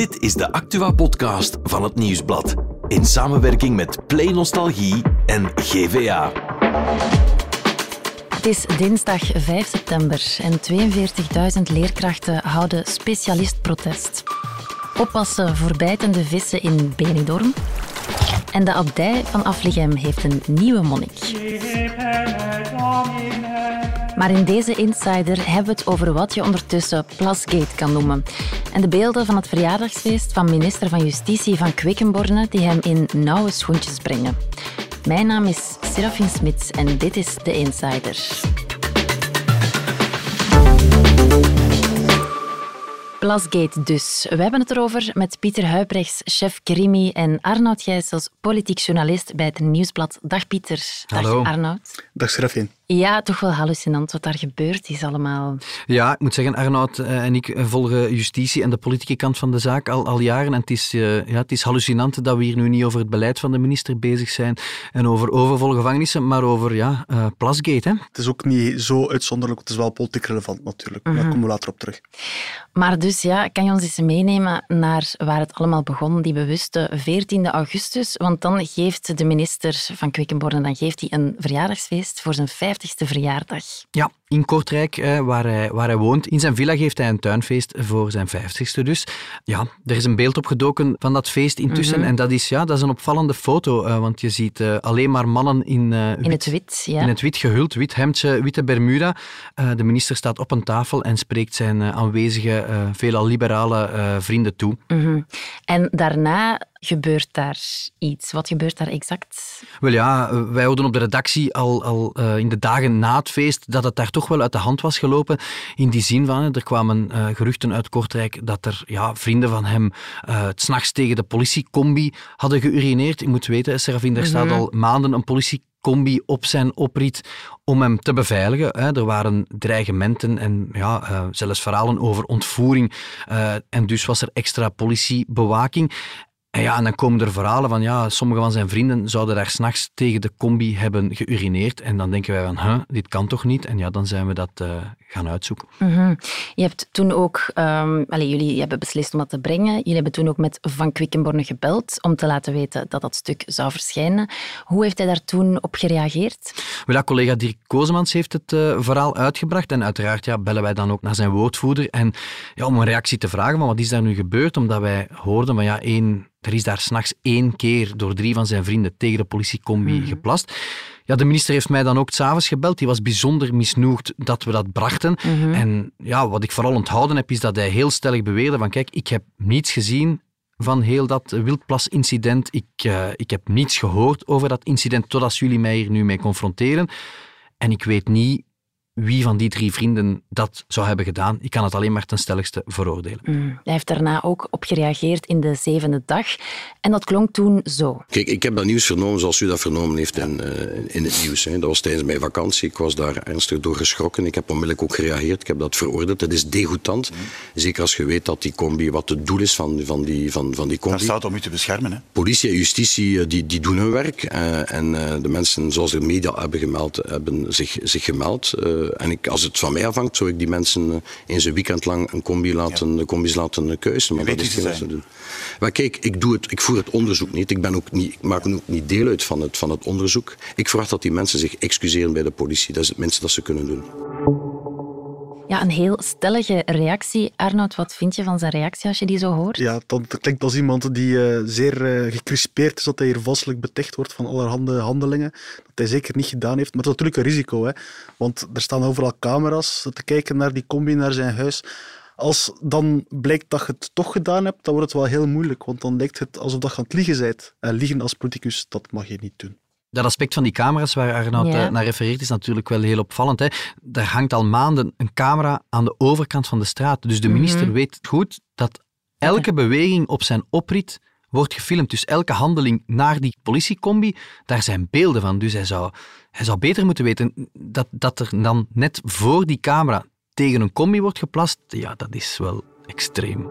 Dit is de Actua-podcast van het Nieuwsblad. In samenwerking met Play Nostalgie en GVA. Het is dinsdag 5 september en 42.000 leerkrachten houden specialistprotest. Oppassen voor bijtende vissen in Benidorm. En de abdij van Afligem heeft een nieuwe monnik. Maar in deze Insider hebben we het over wat je ondertussen Plasgate kan noemen. En de beelden van het verjaardagsfeest van minister van Justitie van Quickenborne die hem in nauwe schoentjes brengen. Mijn naam is Serafin Smits en dit is de Insider. Plasgate dus. We hebben het erover met Pieter Huiprechts, chef Krimi, en Arnoud Gijsels, politiek journalist bij het Nieuwsblad. Dag Pieter. Dag Hallo. Arnoud. Dag Serafin. Ja, toch wel hallucinant wat daar gebeurd is allemaal. Ja, ik moet zeggen, Arnoud eh, en ik eh, volgen justitie en de politieke kant van de zaak al, al jaren. En het is, eh, ja, het is hallucinant dat we hier nu niet over het beleid van de minister bezig zijn en over overvolle gevangenissen, maar over ja, eh, Plasgate. Hè? Het is ook niet zo uitzonderlijk, het is wel politiek relevant natuurlijk. Daar komen we later op terug. Maar dus ja, kan je ons eens meenemen naar waar het allemaal begon, die bewuste 14 augustus? Want dan geeft de minister van Quickenborne dan geeft hij een verjaardagsfeest voor zijn 50ste verjaardag. Ja, in Kortrijk, eh, waar, hij, waar hij woont. In zijn villa geeft hij een tuinfeest voor zijn 50ste dus. Ja, er is een beeld opgedoken van dat feest intussen. En dat is, ja, dat is een opvallende foto, eh, want je ziet eh, alleen maar mannen in, In het wit, ja. In het wit gehuld, wit hemdje, witte bermuda. De minister staat op een tafel en spreekt zijn aanwezige, eh, veelal liberale vrienden toe. Mhm. En daarna gebeurt daar iets. Wat gebeurt daar exact? Wel ja, wij hoorden op de redactie al, al in de dagen na het feest dat het daar toch wel uit de hand was gelopen. In die zin van, er kwamen eh, geruchten uit Kortrijk dat er ja, vrienden van hem eh, het s'nachts tegen de politiecombi hadden geurineerd. Je moet weten, Serafin, er staat al maanden een politiecombi op zijn oprit om hem te beveiligen. Er waren dreigementen en ja, eh, zelfs verhalen over ontvoering. En dus was er extra politiebewaking. En ja, en dan komen er verhalen van, ja, sommige van zijn vrienden zouden daar s'nachts tegen de combi hebben geurineerd. En dan denken wij van, huh, dit kan toch niet? En ja, dan zijn we dat eh, gaan uitzoeken. Mhm. Je hebt toen ook, ehm allee, jullie hebben beslist om dat te brengen. Jullie hebben toen ook met Van Quickenborne gebeld om te laten weten dat dat stuk zou verschijnen. Hoe heeft hij daar toen op gereageerd? Wel ja, collega Dirk Kozemans heeft het eh, verhaal uitgebracht. En uiteraard ja, bellen wij dan ook naar zijn woordvoerder. En ja, om een reactie te vragen van wat is daar nu gebeurd, omdat wij hoorden van ja, één, er is daar s'nachts één keer door drie van zijn vrienden tegen de politiecombi geplast. Ja, de minister heeft mij dan ook s'avonds gebeld. Die was bijzonder misnoegd dat we dat brachten. En ja, wat ik vooral onthouden heb, is dat hij heel stellig beweerde van kijk, ik heb niets gezien van heel dat wildplas-incident. Ik, eh, ik heb niets gehoord over dat incident totdat jullie mij hier nu mee confronteren. En ik weet niet wie van die drie vrienden dat zou hebben gedaan. Ik kan het alleen maar ten stelligste veroordelen. Mm. Hij heeft daarna ook op gereageerd in de zevende dag. En dat klonk toen zo. Kijk, ik heb dat nieuws vernomen zoals u dat vernomen heeft in, eh, in het nieuws. Hè. Dat was tijdens mijn vakantie. Ik was daar ernstig door geschrokken. Ik heb onmiddellijk ook gereageerd. Ik heb dat veroordeeld. Het is degoutant. Zeker als je weet dat die combi, wat het doel is van, van, die, van, van die Daar combi. staat om u te beschermen. Hè? Politie en justitie eh, die, die doen hun werk. eh, en eh, de mensen, zoals de media hebben gemeld, hebben zich, zich gemeld. Eh, en ik, als het van mij afhangt, zou ik die mensen eh, eens een weekend lang een combi laten, de combis laten eh, keuzen. Maar dat is geen ze doen. Maar kijk, ik, doe het, ik voer het onderzoek niet. Ik, ben ook niet. ik maak ook niet deel uit van het, van het onderzoek. Ik verwacht dat die mensen zich excuseren bij de politie. Dat is het minste dat ze kunnen doen. Ja, een heel stellige reactie. Arnoud, wat vind je van zijn reactie als je die zo hoort? Ja, dat klinkt als iemand die eh, zeer eh, gecrispeerd is dat hij hier vastelijk beticht wordt van allerhande handelingen. Dat hij zeker niet gedaan heeft. Maar het is natuurlijk een risico, hè? want er staan overal camera's te kijken naar die combi, naar zijn huis. Als dan blijkt dat je het toch gedaan hebt, dan wordt het wel heel moeilijk. Want dan lijkt het alsof dat je aan het liegen bent. En liegen als politicus, dat mag je niet doen. Dat aspect van die camera's waar Arnoud Ja. eh, naar refereert is natuurlijk wel heel opvallend. Hè. Er hangt al maanden een camera aan de overkant van de straat. Dus de minister weet goed dat elke beweging op zijn oprit wordt gefilmd. Dus elke handeling naar die politiecombi, daar zijn beelden van. Dus hij zou, hij zou beter moeten weten dat, dat er dan net voor die camera tegen een combi wordt geplast. Ja, dat is wel extreem.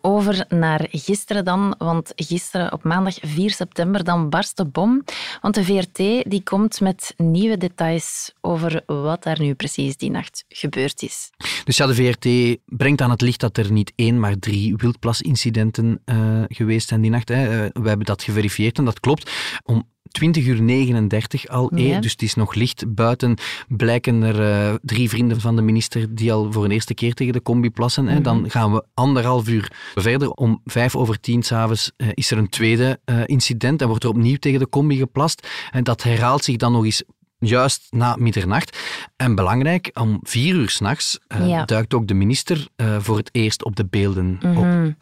Over naar gisteren dan, want gisteren op maandag 4 september dan barst de bom. Want de VRT die komt met nieuwe details over wat daar nu precies die nacht gebeurd is. Dus ja, de VRT brengt aan het licht dat er niet één, maar drie wildplasincidenten uh, geweest zijn die nacht. Hè. Uh, we hebben dat geverifieerd en dat klopt. Om 20 uur 39 al, ja. dus het is nog licht buiten. Blijken er uh, drie vrienden van de minister die al voor een eerste keer tegen de combi plassen. Mm -hmm. Dan gaan we anderhalf uur verder. Om vijf over tien s'avonds uh, is er een tweede uh, incident en wordt er opnieuw tegen de combi geplast. En dat herhaalt zich dan nog eens juist na middernacht. En belangrijk, om vier uur s'nachts uh, ja. duikt ook de minister uh, voor het eerst op de beelden mm -hmm. op.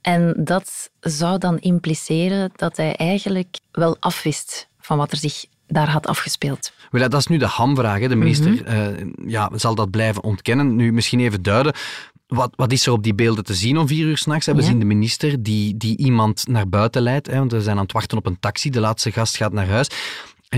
En dat zou dan impliceren dat hij eigenlijk wel afwist van wat er zich daar had afgespeeld. Wel, dat is nu de hamvraag. Hè. De minister mm -hmm. uh, ja, zal dat blijven ontkennen. Nu, misschien even duiden. Wat, wat, is er op die beelden te zien om vier uur s'nachts? We ja. zien de minister die, die iemand naar buiten leidt. Hè, want we zijn aan het wachten op een taxi. De laatste gast gaat naar huis.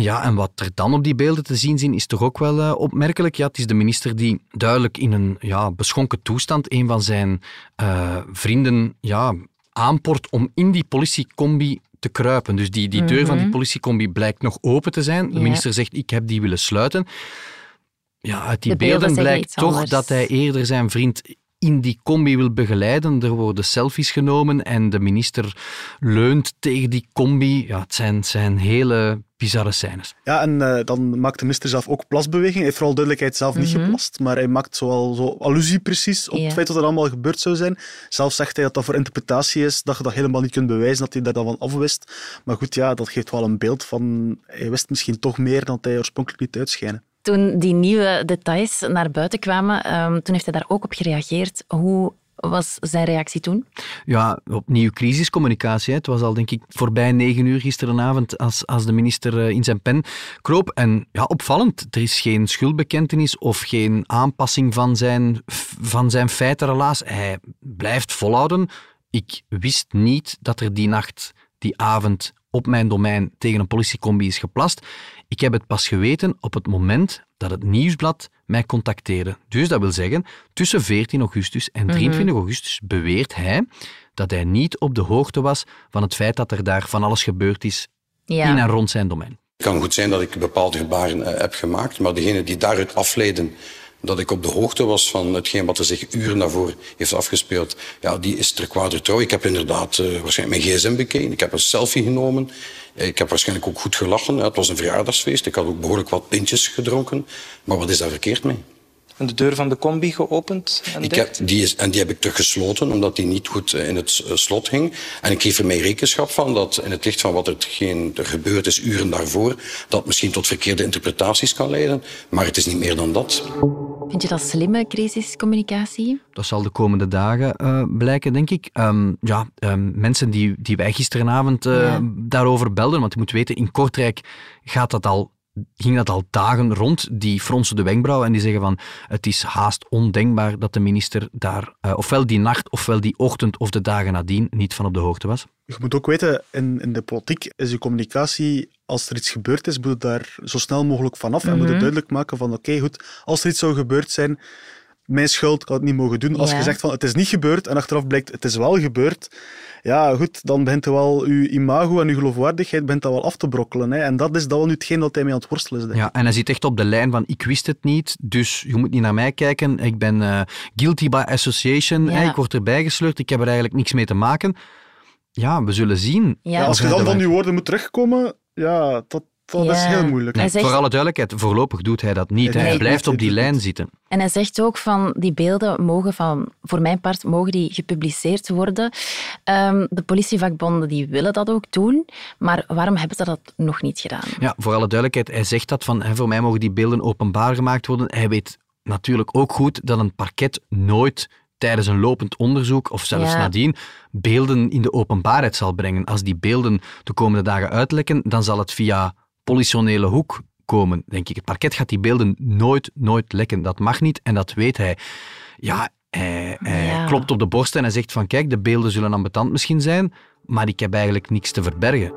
Ja, en wat er dan op die beelden te zien zijn, is toch ook wel uh, opmerkelijk. Ja, het is de minister die duidelijk in een ja, beschonken toestand een van zijn uh, vrienden ja, aanport om in die politiecombi te kruipen. Dus die, die deur mm -hmm. van die politiecombi blijkt nog open te zijn. De minister zegt, ik heb die willen sluiten. Ja, uit die de beelden, beelden blijkt toch anders. dat hij eerder zijn vriend in die combi wil begeleiden. Er worden selfies genomen en de minister leunt tegen die combi. Ja, het zijn, het zijn hele bizarre scènes. Ja, en uh, dan maakt de minister zelf ook plasbeweging. Hij heeft vooral duidelijkheid zelf niet mm -hmm. geplast, maar hij maakt zoal zo allusie precies op ja. het feit dat er allemaal gebeurd zou zijn. Zelf zegt hij dat dat voor interpretatie is, dat je dat helemaal niet kunt bewijzen, dat hij daar dan van afwist. Maar goed, ja, dat geeft wel een beeld van... Hij wist misschien toch meer dan hij oorspronkelijk liet uitschijnen. Toen die nieuwe details naar buiten kwamen, um, toen heeft hij daar ook op gereageerd. Hoe was zijn reactie toen? Ja, opnieuw crisiscommunicatie. Het was al, denk ik, voorbij negen uur gisterenavond als, als de minister in zijn pen kroop. En ja, opvallend, er is geen schuldbekentenis of geen aanpassing van zijn, van zijn feitenrelaas. Hij blijft volhouden. Ik wist niet dat er die nacht, die avond, op mijn domein tegen een politiecombi is geplast. Ik heb het pas geweten op het moment dat het nieuwsblad mij contacteerde. Dus dat wil zeggen, tussen 14 augustus en 23 mm -hmm. augustus beweert hij dat hij niet op de hoogte was van het feit dat er daar van alles gebeurd is ja. in en rond zijn domein. Het kan goed zijn dat ik bepaalde gebaren uh, heb gemaakt, maar degene die daaruit afleiden dat ik op de hoogte was van hetgeen wat er zich uren daarvoor heeft afgespeeld, ja, die is ter kwade trouw. Ik heb inderdaad uh, waarschijnlijk mijn gsm bekeken, ik heb een selfie genomen. Ik heb waarschijnlijk ook goed gelachen. Het was een verjaardagsfeest. Ik had ook behoorlijk wat pintjes gedronken. Maar wat is daar verkeerd mee? En de deur van de combi geopend en ik heb, die is, En die heb ik teruggesloten, omdat die niet goed in het slot hing. En ik geef er mij rekenschap van dat in het licht van wat er, geen, er gebeurd is uren daarvoor, dat misschien tot verkeerde interpretaties kan leiden. Maar het is niet meer dan dat. Vind je dat slimme crisiscommunicatie? Dat zal de komende dagen uh, blijken, denk ik. Um, ja, um, mensen die, die wij gisteravond uh, ja. daarover belden, want je moet weten, in Kortrijk gaat dat al ging dat al dagen rond. Die fronsen de wenkbrauwen en die zeggen van het is haast ondenkbaar dat de minister daar uh, ofwel die nacht ofwel die ochtend of de dagen nadien niet van op de hoogte was. Je moet ook weten, in, in de politiek is je communicatie, als er iets gebeurd is, moet je daar zo snel mogelijk vanaf mm -hmm. en moet je duidelijk maken van oké, okay, goed, als er iets zou gebeurd zijn, mijn schuld, kan het niet mogen doen. Als ja. je zegt van het is niet gebeurd en achteraf blijkt het is wel gebeurd, ja goed, dan begint er wel je imago en je geloofwaardigheid begint dat wel af te brokkelen. Hè. En dat is dat wel nu hetgeen dat hij mee aan het worstelen is. Denk. Ja, en hij zit echt op de lijn van ik wist het niet, dus je moet niet naar mij kijken. Ik ben uh, guilty by association, ja. hè. ik word erbij gesleurd, ik heb er eigenlijk niks mee te maken. Ja, we zullen zien. Ja. als je dan van die woorden moet terugkomen, ja, dat, dat ja. is heel moeilijk. Nee, zegt... Voor alle duidelijkheid, voorlopig doet hij dat niet. Nee, hij blijft op die lijn zitten. En hij zegt ook van die beelden mogen van, voor mijn part, mogen die gepubliceerd worden. Um, de politievakbonden die willen dat ook doen, maar waarom hebben ze dat nog niet gedaan? Ja, voor alle duidelijkheid, hij zegt dat van, voor mij mogen die beelden openbaar gemaakt worden. Hij weet natuurlijk ook goed dat een parket nooit tijdens een lopend onderzoek of zelfs ja. nadien beelden in de openbaarheid zal brengen. Als die beelden de komende dagen uitlekken, dan zal het via politionele hoek komen, denk ik. Het parket gaat die beelden nooit, nooit lekken. Dat mag niet en dat weet hij. Ja, hij, hij ja. klopt op de borst en hij zegt van kijk, de beelden zullen ambetant misschien zijn, maar ik heb eigenlijk niks te verbergen.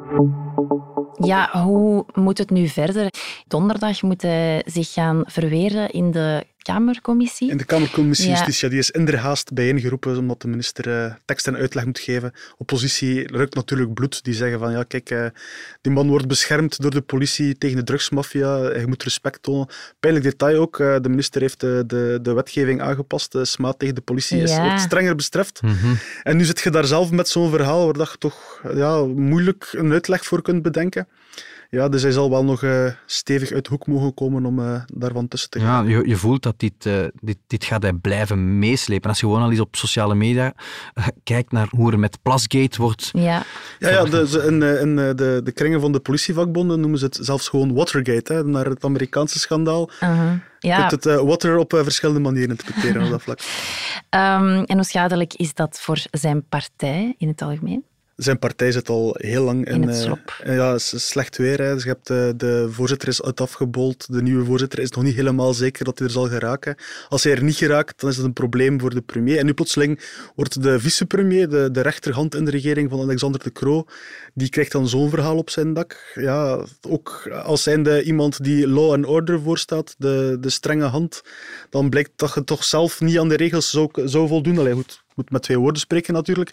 Ja, hoe moet het nu verder? Donderdag moet hij zich gaan verweren in de Kamercommissie. In de Kamercommissie Ja. Justitie, die is inderhaast bijeengeroepen omdat de minister eh, tekst en uitleg moet geven. Oppositie ruikt natuurlijk bloed. Die zeggen van, ja, kijk, eh, die man wordt beschermd door de politie tegen de drugsmafia. Hij moet respect tonen. Pijnlijk detail ook, eh, de minister heeft de, de, de wetgeving aangepast. De smaad tegen de politie is, wordt strenger bestraft. Mhm. En nu zit je daar zelf met zo'n verhaal waar dat je toch ja, moeilijk een uitleg voor kunt bedenken. Ja, dus hij zal wel nog eh, stevig uit de hoek mogen komen om eh, daarvan tussen te gaan. Ja, je, je voelt dat dit, eh, dit, dit gaat hij blijven meeslepen. Als je gewoon al eens op sociale media eh, kijkt naar hoe er met Plasgate wordt... Ja, Ja, ja de, in, eh, in de, de kringen van de politievakbonden noemen ze het zelfs gewoon Watergate, hè, naar het Amerikaanse schandaal. uh-huh. Je ja. kunt het eh, water op verschillende manieren interpreteren op dat vlak. Ehm, en hoe schadelijk is dat voor zijn partij in het algemeen? Zijn partij zit al heel lang in, In het eh, slop. ja, slecht weer. Hè. Dus je hebt, eh, de voorzitter is uit afgebold. De nieuwe voorzitter is nog niet helemaal zeker dat hij er zal geraken. Als hij er niet geraakt, dan is het een probleem voor de premier. En nu plotseling wordt de vicepremier, de, de rechterhand in de regering van Alexander de Croo, die krijgt dan zo'n verhaal op zijn dak. Ja, ook als zijnde iemand die law and order voorstaat, de, de strenge hand, dan blijkt dat je toch zelf niet aan de regels zou, zou voldoen. Allee, goed, moet met twee woorden spreken natuurlijk.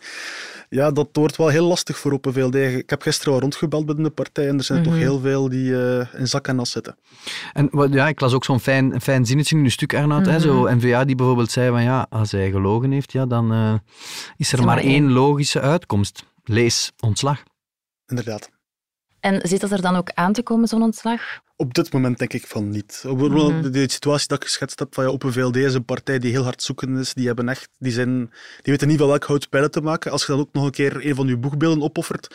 Ja, dat wordt wel heel lastig voor Open VLD. Ik heb gisteren wel rondgebeld binnen de partij en er zijn toch heel veel die eh, in zak en as zitten. En wat- ja, ik las ook zo'n fijn, fijn zinnetje in een stuk, Arnoud. hè, zo N-VA die bijvoorbeeld zei van ja, als hij gelogen heeft, ja, dan eh, is er maar maar één één. logische uitkomst. Lees ontslag. Inderdaad. En zit dat er dan ook aan te komen, zo'n ontslag? Op dit moment denk ik van niet. Op de, de situatie dat ik geschetst heb, van ja, Open VLD is een partij die heel hard zoeken is. Die, hebben echt, die, zijn, die weten niet wel welk hout pijlen te maken. Als je dan ook nog een keer een van je boegbeelden opoffert.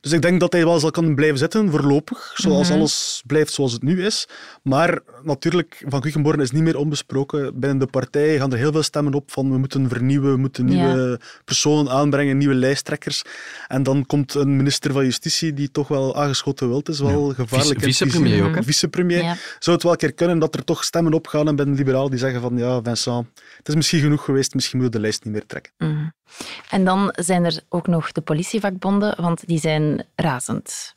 Dus ik denk dat hij wel zal kunnen blijven zitten, voorlopig. Zoals alles blijft zoals het nu is. Maar natuurlijk, Van Quickenborne is niet meer onbesproken. Binnen de partij gaan er heel veel stemmen op van we moeten vernieuwen, we moeten Ja. nieuwe personen aanbrengen, nieuwe lijsttrekkers. En dan komt een minister van Justitie die toch wel aangeschoten wild is. Wel gevaarlijk. vicepremier ook, hè? Vicepremier. Ja. Zou het wel een keer kunnen dat er toch stemmen opgaan en bij de liberaal die zeggen van ja, Vincent, het is misschien genoeg geweest, misschien moeten we de lijst niet meer trekken. Mhm. En dan zijn er ook nog de politievakbonden, want die zijn razend.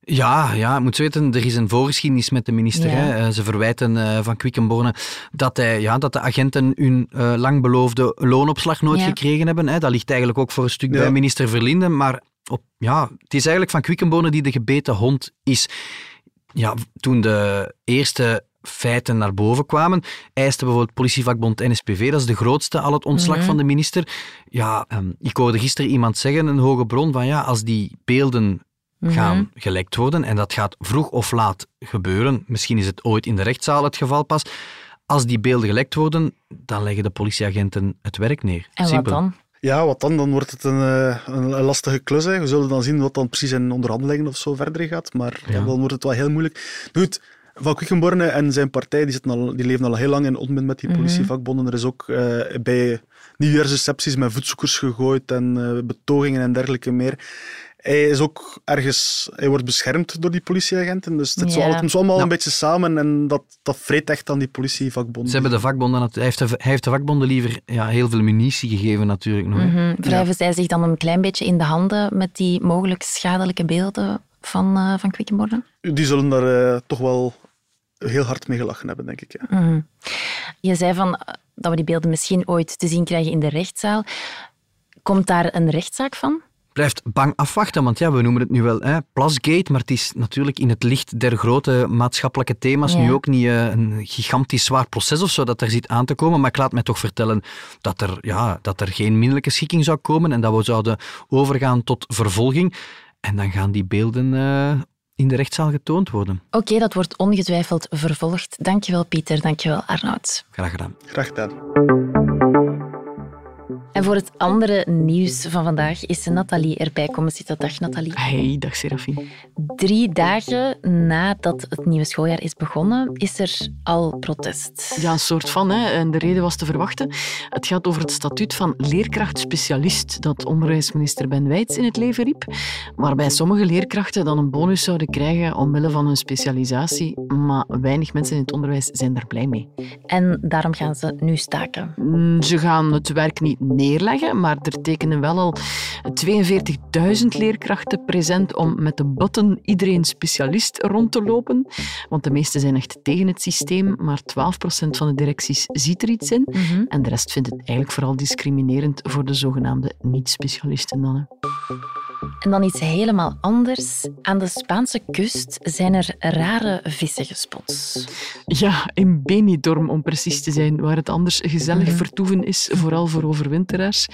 Ja, ja, je moet weten, er is een voorgeschiedenis met de minister. Ja. Hè. Eh, Ze verwijten eh, van Quickenborne dat, hij, ja, dat de agenten hun eh, lang beloofde loonopslag nooit Ja. gekregen hebben. Hè. Dat ligt eigenlijk ook voor een stuk Ja. bij minister Verlinden. Maar op, ja, het is eigenlijk van Quickenborne die de gebeten hond is. Ja, toen de eerste feiten naar boven kwamen, eiste bijvoorbeeld politievakbond NSPV, dat is de grootste, al het ontslag Mhm. van de minister. Ja, ehm, ik hoorde gisteren iemand zeggen, een hoge bron, van ja, als die beelden Mhm. gaan gelekt worden. En dat gaat vroeg of laat gebeuren. Misschien is het ooit in de rechtszaal het geval pas. Als die beelden gelekt worden, dan leggen de politieagenten het werk neer. En Simpel. wat dan? Ja, wat dan? Dan wordt het een, eh, een, een lastige klus. Hè. We zullen dan zien wat dan precies in onderhandelingen of zo verder gaat. Maar ja, dan wordt het wel heel moeilijk. Goed, Van Quickenborne en zijn partij die, zitten al, die leven al heel lang in onmin met die politievakbonden. Er is ook eh, bij nieuwjaarsrecepties met voetzoekers gegooid en eh, betogingen en dergelijke meer. Hij is ook ergens, hij wordt beschermd door die politieagenten. Dus het, is Ja. het komt allemaal Ja. een beetje samen en dat, dat vreet echt aan die politievakbonden. Ze hebben de vakbonden, hij, heeft de, hij heeft de vakbonden liever ja, heel veel munitie gegeven natuurlijk. Nog. Mhm. Wrijven zij zich dan een klein beetje in de handen met die mogelijk schadelijke beelden van, eh van Quickenborne? Die zullen daar eh, toch wel heel hard mee gelachen hebben, denk ik. Ja. Mhm. Je zei van, eh, dat we die beelden misschien ooit te zien krijgen in de rechtszaal. Komt daar een rechtszaak van? Blijft bang afwachten, want ja, we noemen het nu wel hè, Plasgate, maar het is natuurlijk in het licht der grote maatschappelijke thema's Ja. nu ook niet eh, een gigantisch zwaar proces of zo dat er zit aan te komen. Maar ik laat mij toch vertellen dat er, ja, dat er geen minderlijke schikking zou komen en dat we zouden overgaan tot vervolging. En dan gaan die beelden eh, in de rechtszaal getoond worden. Oké, dat wordt ongetwijfeld vervolgd. Dankjewel Pieter, dankjewel Arnoud. Graag gedaan. Graag gedaan. En voor het andere nieuws van vandaag is Nathalie erbij komen zitten. Dag Nathalie. Hey, dag Serafine. Drie dagen nadat het nieuwe schooljaar is begonnen, is er al protest. Ja, een soort van. Hè. En de reden was te verwachten. Het gaat over het statuut van leerkrachtspecialist dat onderwijsminister Ben Wijts in het leven riep. Waarbij sommige leerkrachten dan een bonus zouden krijgen omwille van hun specialisatie. Maar weinig mensen in het onderwijs zijn daar blij mee. En daarom gaan ze nu staken. Mm, Ze gaan het werk niet neerleggen, maar er tekenen wel al 42.000 leerkrachten present om met de button iedereen specialist rond te lopen. Want de meesten zijn echt tegen het systeem, maar 12% van de directies ziet er iets in. Mhm. En de rest vindt het eigenlijk vooral discriminerend voor de zogenaamde niet-specialisten dan. hè. En dan iets helemaal anders. Aan de Spaanse kust zijn er rare vissen gespot. Ja, in Benidorm om precies te zijn, waar het anders gezellig Mhm. vertoeven is, vooral voor overwinteraars.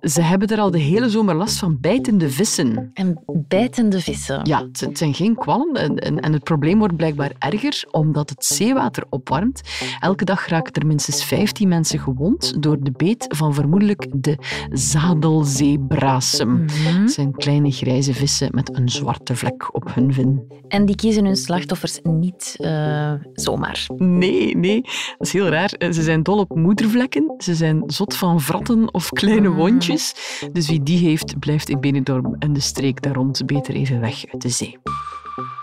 Ze hebben er al de hele zomer last van bijtende vissen. En bijtende vissen. Ja, het zijn geen kwallen en, en, en het probleem wordt blijkbaar erger omdat het zeewater opwarmt. Elke dag raken er minstens 15 mensen gewond door de beet van vermoedelijk de zadelzeebrasem. Mhm. Zijn kleine grijze vissen met een zwarte vlek op hun vin. En die kiezen hun slachtoffers niet eh, zomaar. Nee, nee, dat is heel raar. Eh, Ze zijn dol op moedervlekken. Ze zijn zot van vratten of kleine Mm. wondjes. Dus wie die heeft, blijft in Benidorm en de streek daar rond beter even weg uit de zee.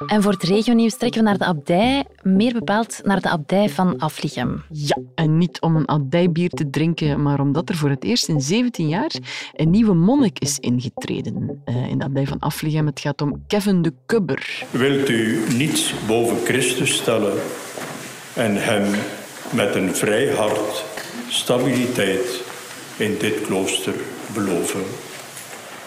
En voor het regionieuws trekken we naar de abdij, meer bepaald naar de abdij van Aflichem. Ja, en niet om een abdijbier te drinken, maar omdat er voor het eerst in 17 jaar een nieuwe monnik is ingetreden. Eh, in de abdij van Aflichem. Het gaat om Kevin de Kubber. Wilt u niets boven Christus stellen en hem met een vrij hart stabiliteit in dit klooster beloven?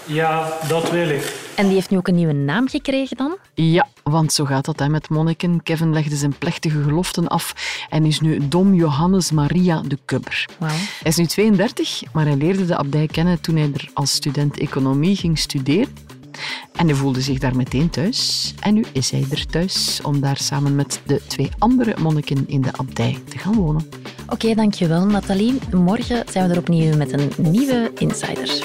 Ja, dat wil ik. En die heeft nu ook een nieuwe naam gekregen dan? Ja, want zo gaat dat hè, met monniken. Kevin legde zijn plechtige geloften af en is nu Dom Johannes Maria de Kubber. Wauw. Hij is nu 32, maar hij leerde de abdij kennen toen hij er als student economie ging studeren. En hij voelde zich daar meteen thuis. En nu is hij er thuis om daar samen met de twee andere monniken in de abdij te gaan wonen. Oké, dankjewel Nathalie. Morgen zijn we er opnieuw met een nieuwe Insider.